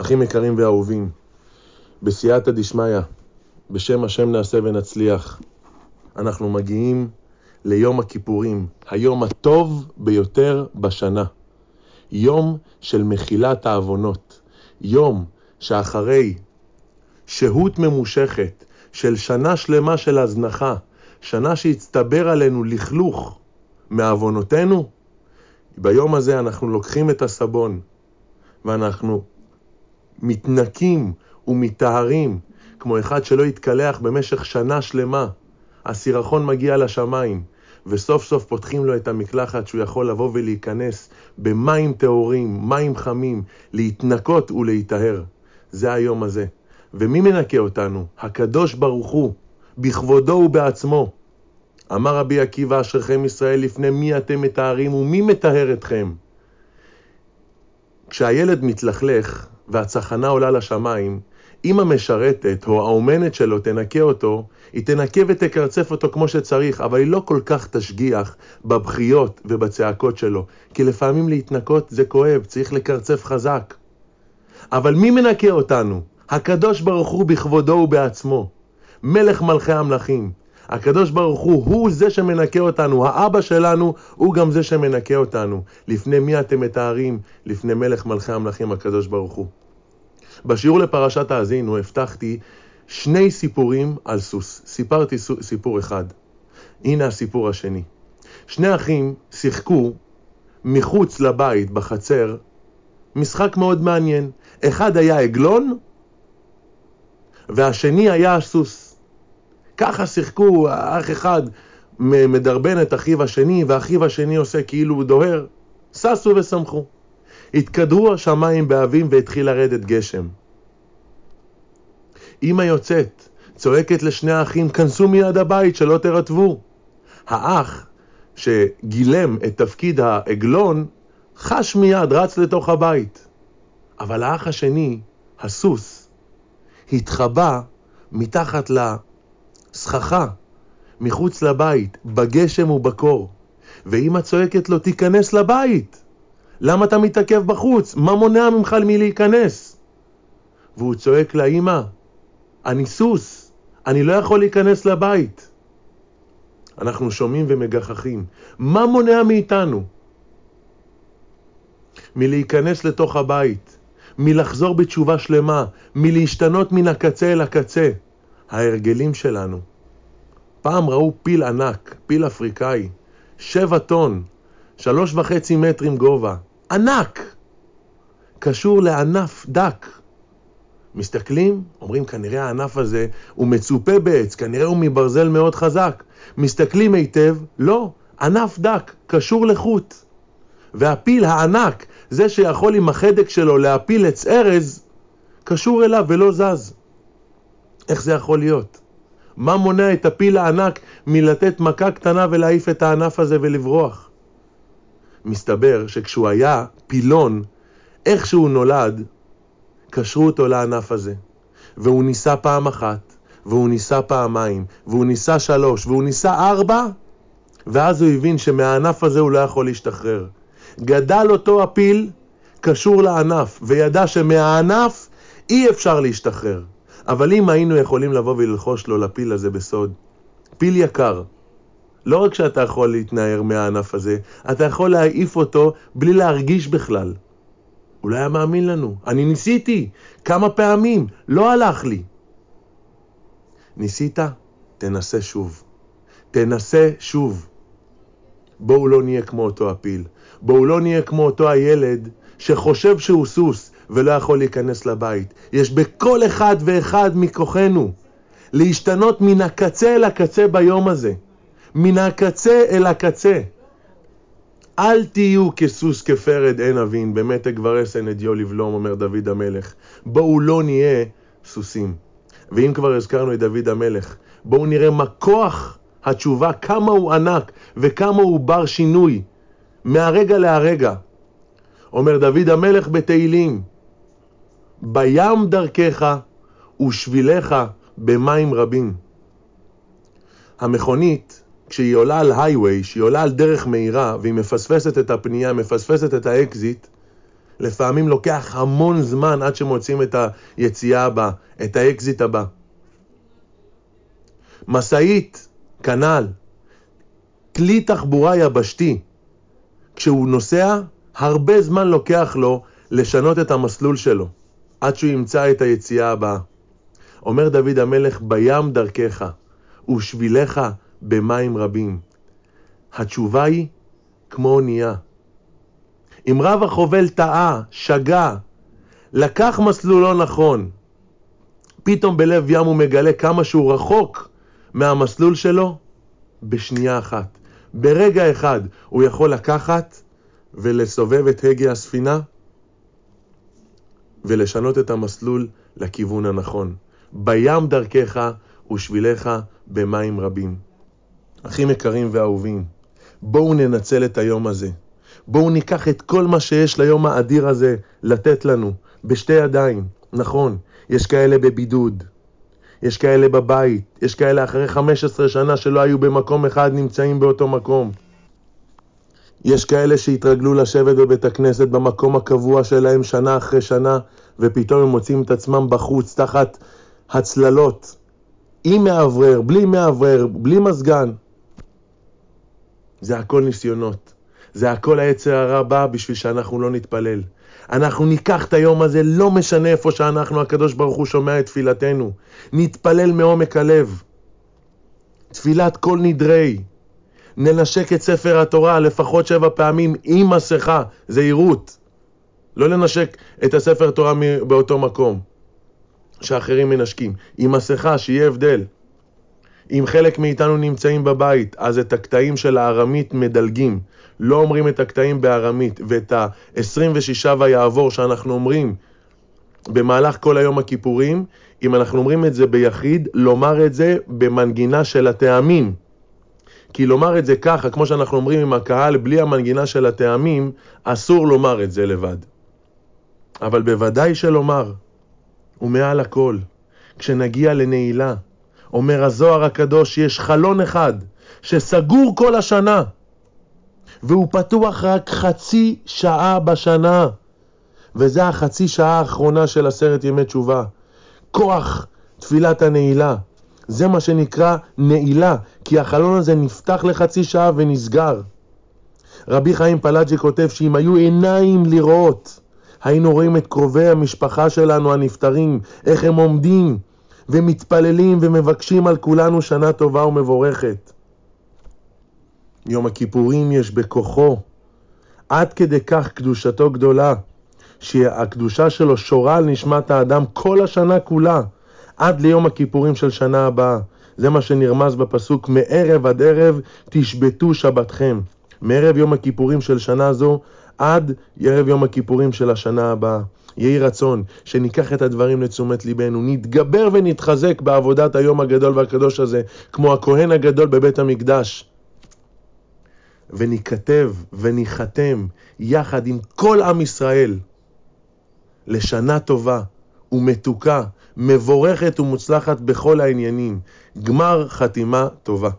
אחים יקרים ואהובים, בסייעתא דשמיא, בשם השם נעשה ונצליח, אנחנו מגיעים ליום הכיפורים, היום הטוב ביותר בשנה. יום של מחילת העוונות, יום שאחרי שהות ממושכת של שנה שלמה של הזנחה, שנה שהצטבר עלינו לכלוך מעוונותינו, ביום הזה אנחנו לוקחים את הסבון ואנחנו מתנקים ומטהרים כמו אחד שלא התקלח במשך שנה שלמה. הסירחון מגיע לשמיים, וסוף סוף פותחים לו את המקלחת שהוא יכול לבוא ולהיכנס במים טהורים, מים חמים, להתנקות ולהיטהר. זה היום הזה. ומי מנקה אותנו? הקדוש ברוך הוא, בכבודו ובעצמו. אמר רבי עקיבא, אשריכם ישראל, לפני מי אתם מטהרים ומי מטהר אתכם? כשהילד מתלכלך והצחנה עולה לשמיים, אם המשרתת או האומנת שלו תנקה אותו, היא תנקה ותקרצף אותו כמו שצריך, אבל היא לא כל כך תשגיח בבכיות ובצעקות שלו, כי לפעמים להתנקות זה כואב, צריך לקרצף חזק. אבל מי מנקה אותנו? הקדוש ברוך הוא בכבודו ובעצמו, מלך מלכי המלכים. הקדוש ברוך הוא, הוא זה שמנקה אותנו, האבא שלנו הוא גם זה שמנקה אותנו. לפני מי אתם מתארים? לפני מלך מלכי המלכים, הקדוש ברוך הוא. בשיעור לפרשת האזינו הבטחתי שני סיפורים על סוס. סיפרתי סיפור אחד. הנה הסיפור השני. שני אחים שיחקו מחוץ לבית, בחצר, משחק מאוד מעניין. אחד היה עגלון, והשני היה הסוס. ככה שיחקו, אח אחד מדרבן את אחיו השני, ואחיו השני עושה כאילו הוא דוהר. ששו ושמחו. התקדרו השמיים באבים והתחיל לרדת גשם. אמא יוצאת, צועקת לשני האחים, כנסו מיד הבית, שלא תרטבו. האח שגילם את תפקיד העגלון, חש מיד, רץ לתוך הבית. אבל האח השני, הסוס, התחבא מתחת לסככה, מחוץ לבית, בגשם ובקור. ואמא צועקת לו, תיכנס לבית. למה אתה מתעכב בחוץ? מה מונע ממך מלהיכנס? והוא צועק לאמא, אני סוס, אני לא יכול להיכנס לבית. אנחנו שומעים ומגחכים. מה מונע מאיתנו? מלהיכנס לתוך הבית, מלחזור בתשובה שלמה, מלהשתנות מן הקצה אל הקצה. ההרגלים שלנו. פעם ראו פיל ענק, פיל אפריקאי, שבע טון, שלוש וחצי מטרים גובה, ענק, קשור לענף דק. מסתכלים, אומרים כנראה הענף הזה הוא מצופה בעץ, כנראה הוא מברזל מאוד חזק. מסתכלים היטב, לא, ענף דק, קשור לחוט. והפיל הענק, זה שיכול עם החדק שלו להפיל עץ ארז, קשור אליו ולא זז. איך זה יכול להיות? מה מונע את הפיל הענק מלתת מכה קטנה ולהעיף את הענף הזה ולברוח? מסתבר שכשהוא היה פילון, איך שהוא נולד, קשרו אותו לענף הזה. והוא ניסה פעם אחת, והוא ניסה פעמיים, והוא ניסה שלוש, והוא ניסה ארבע, ואז הוא הבין שמהענף הזה הוא לא יכול להשתחרר. גדל אותו הפיל קשור לענף, וידע שמהענף אי אפשר להשתחרר. אבל אם היינו יכולים לבוא וללחוש לו לפיל הזה בסוד, פיל יקר, לא רק שאתה יכול להתנער מהענף הזה, אתה יכול להעיף אותו בלי להרגיש בכלל. הוא לא היה מאמין לנו. אני ניסיתי כמה פעמים, לא הלך לי. ניסית? תנסה שוב. תנסה שוב. בואו לא נהיה כמו אותו הפיל. בואו לא נהיה כמו אותו הילד שחושב שהוא סוס ולא יכול להיכנס לבית. יש בכל אחד ואחד מכוחנו להשתנות מן הקצה אל הקצה ביום הזה. מן הקצה אל הקצה. אל תהיו כסוס כפרד אין אבין, באמת אגברס אין אדיו לבלום, אומר דוד המלך. בואו לא נהיה סוסים. ואם כבר הזכרנו את דוד המלך, בואו נראה מה כוח התשובה, כמה הוא ענק וכמה הוא בר שינוי, מהרגע להרגע. אומר דוד המלך בתהילים, בים דרכך ושבילך במים רבים. המכונית כשהיא עולה על הייווי, כשהיא עולה על דרך מהירה, והיא מפספסת את הפנייה, מפספסת את האקזיט, לפעמים לוקח המון זמן עד שמוצאים את היציאה הבאה, את האקזיט הבא. משאית, כנ"ל. כלי תחבורה יבשתי, כשהוא נוסע, הרבה זמן לוקח לו לשנות את המסלול שלו, עד שהוא ימצא את היציאה הבאה. אומר דוד המלך, בים דרכך, ושבילך במים רבים. התשובה היא כמו אונייה. אם רב החובל טעה, שגה, לקח מסלול לא נכון, פתאום בלב ים הוא מגלה כמה שהוא רחוק מהמסלול שלו, בשנייה אחת. ברגע אחד הוא יכול לקחת ולסובב את הגה הספינה ולשנות את המסלול לכיוון הנכון. בים דרכך ושבילך במים רבים. אחים יקרים ואהובים, בואו ננצל את היום הזה. בואו ניקח את כל מה שיש ליום האדיר הזה לתת לנו, בשתי ידיים. נכון, יש כאלה בבידוד, יש כאלה בבית, יש כאלה אחרי 15 שנה שלא היו במקום אחד, נמצאים באותו מקום. יש כאלה שהתרגלו לשבת בבית הכנסת במקום הקבוע שלהם שנה אחרי שנה, ופתאום הם מוצאים את עצמם בחוץ, תחת הצללות, עם מאוורר, בלי מאוורר, בלי מזגן. זה הכל ניסיונות. זה הכל היצר הרע בא בשביל שאנחנו לא נתפלל. אנחנו ניקח את היום הזה, לא משנה איפה שאנחנו, הקדוש ברוך הוא שומע את תפילתנו. נתפלל מעומק הלב. תפילת כל נדרי. ננשק את ספר התורה לפחות שבע פעמים עם מסכה, זהירות. לא לנשק את הספר תורה באותו מקום שאחרים מנשקים. עם מסכה, שיהיה הבדל. אם חלק מאיתנו נמצאים בבית, אז את הקטעים של הארמית מדלגים. לא אומרים את הקטעים בארמית, ואת ה-26 ויעבור שאנחנו אומרים במהלך כל היום הכיפורים, אם אנחנו אומרים את זה ביחיד, לומר את זה במנגינה של הטעמים. כי לומר את זה ככה, כמו שאנחנו אומרים עם הקהל, בלי המנגינה של הטעמים, אסור לומר את זה לבד. אבל בוודאי שלומר, ומעל הכל, כשנגיע לנעילה, אומר הזוהר הקדוש, יש חלון אחד שסגור כל השנה, והוא פתוח רק חצי שעה בשנה, וזה החצי שעה האחרונה של עשרת ימי תשובה. כוח תפילת הנעילה. זה מה שנקרא נעילה, כי החלון הזה נפתח לחצי שעה ונסגר. רבי חיים פלאג'י כותב שאם היו עיניים לראות, היינו רואים את קרובי המשפחה שלנו הנפטרים, איך הם עומדים ומתפללים ומבקשים על כולנו שנה טובה ומבורכת. יום הכיפורים יש בכוחו, עד כדי כך קדושתו גדולה, שהקדושה שלו שורה על נשמת האדם כל השנה כולה, עד ליום הכיפורים של שנה הבאה. זה מה שנרמז בפסוק, מערב עד ערב תשבתו שבתכם. מערב יום הכיפורים של שנה זו עד ערב יום הכיפורים של השנה הבאה. יהי רצון שניקח את הדברים לתשומת ליבנו, נתגבר ונתחזק בעבודת היום הגדול והקדוש הזה, כמו הכהן הגדול בבית המקדש. וניכתב וניחתם יחד עם כל עם ישראל לשנה טובה ומתוקה, מבורכת ומוצלחת בכל העניינים. גמר חתימה טובה.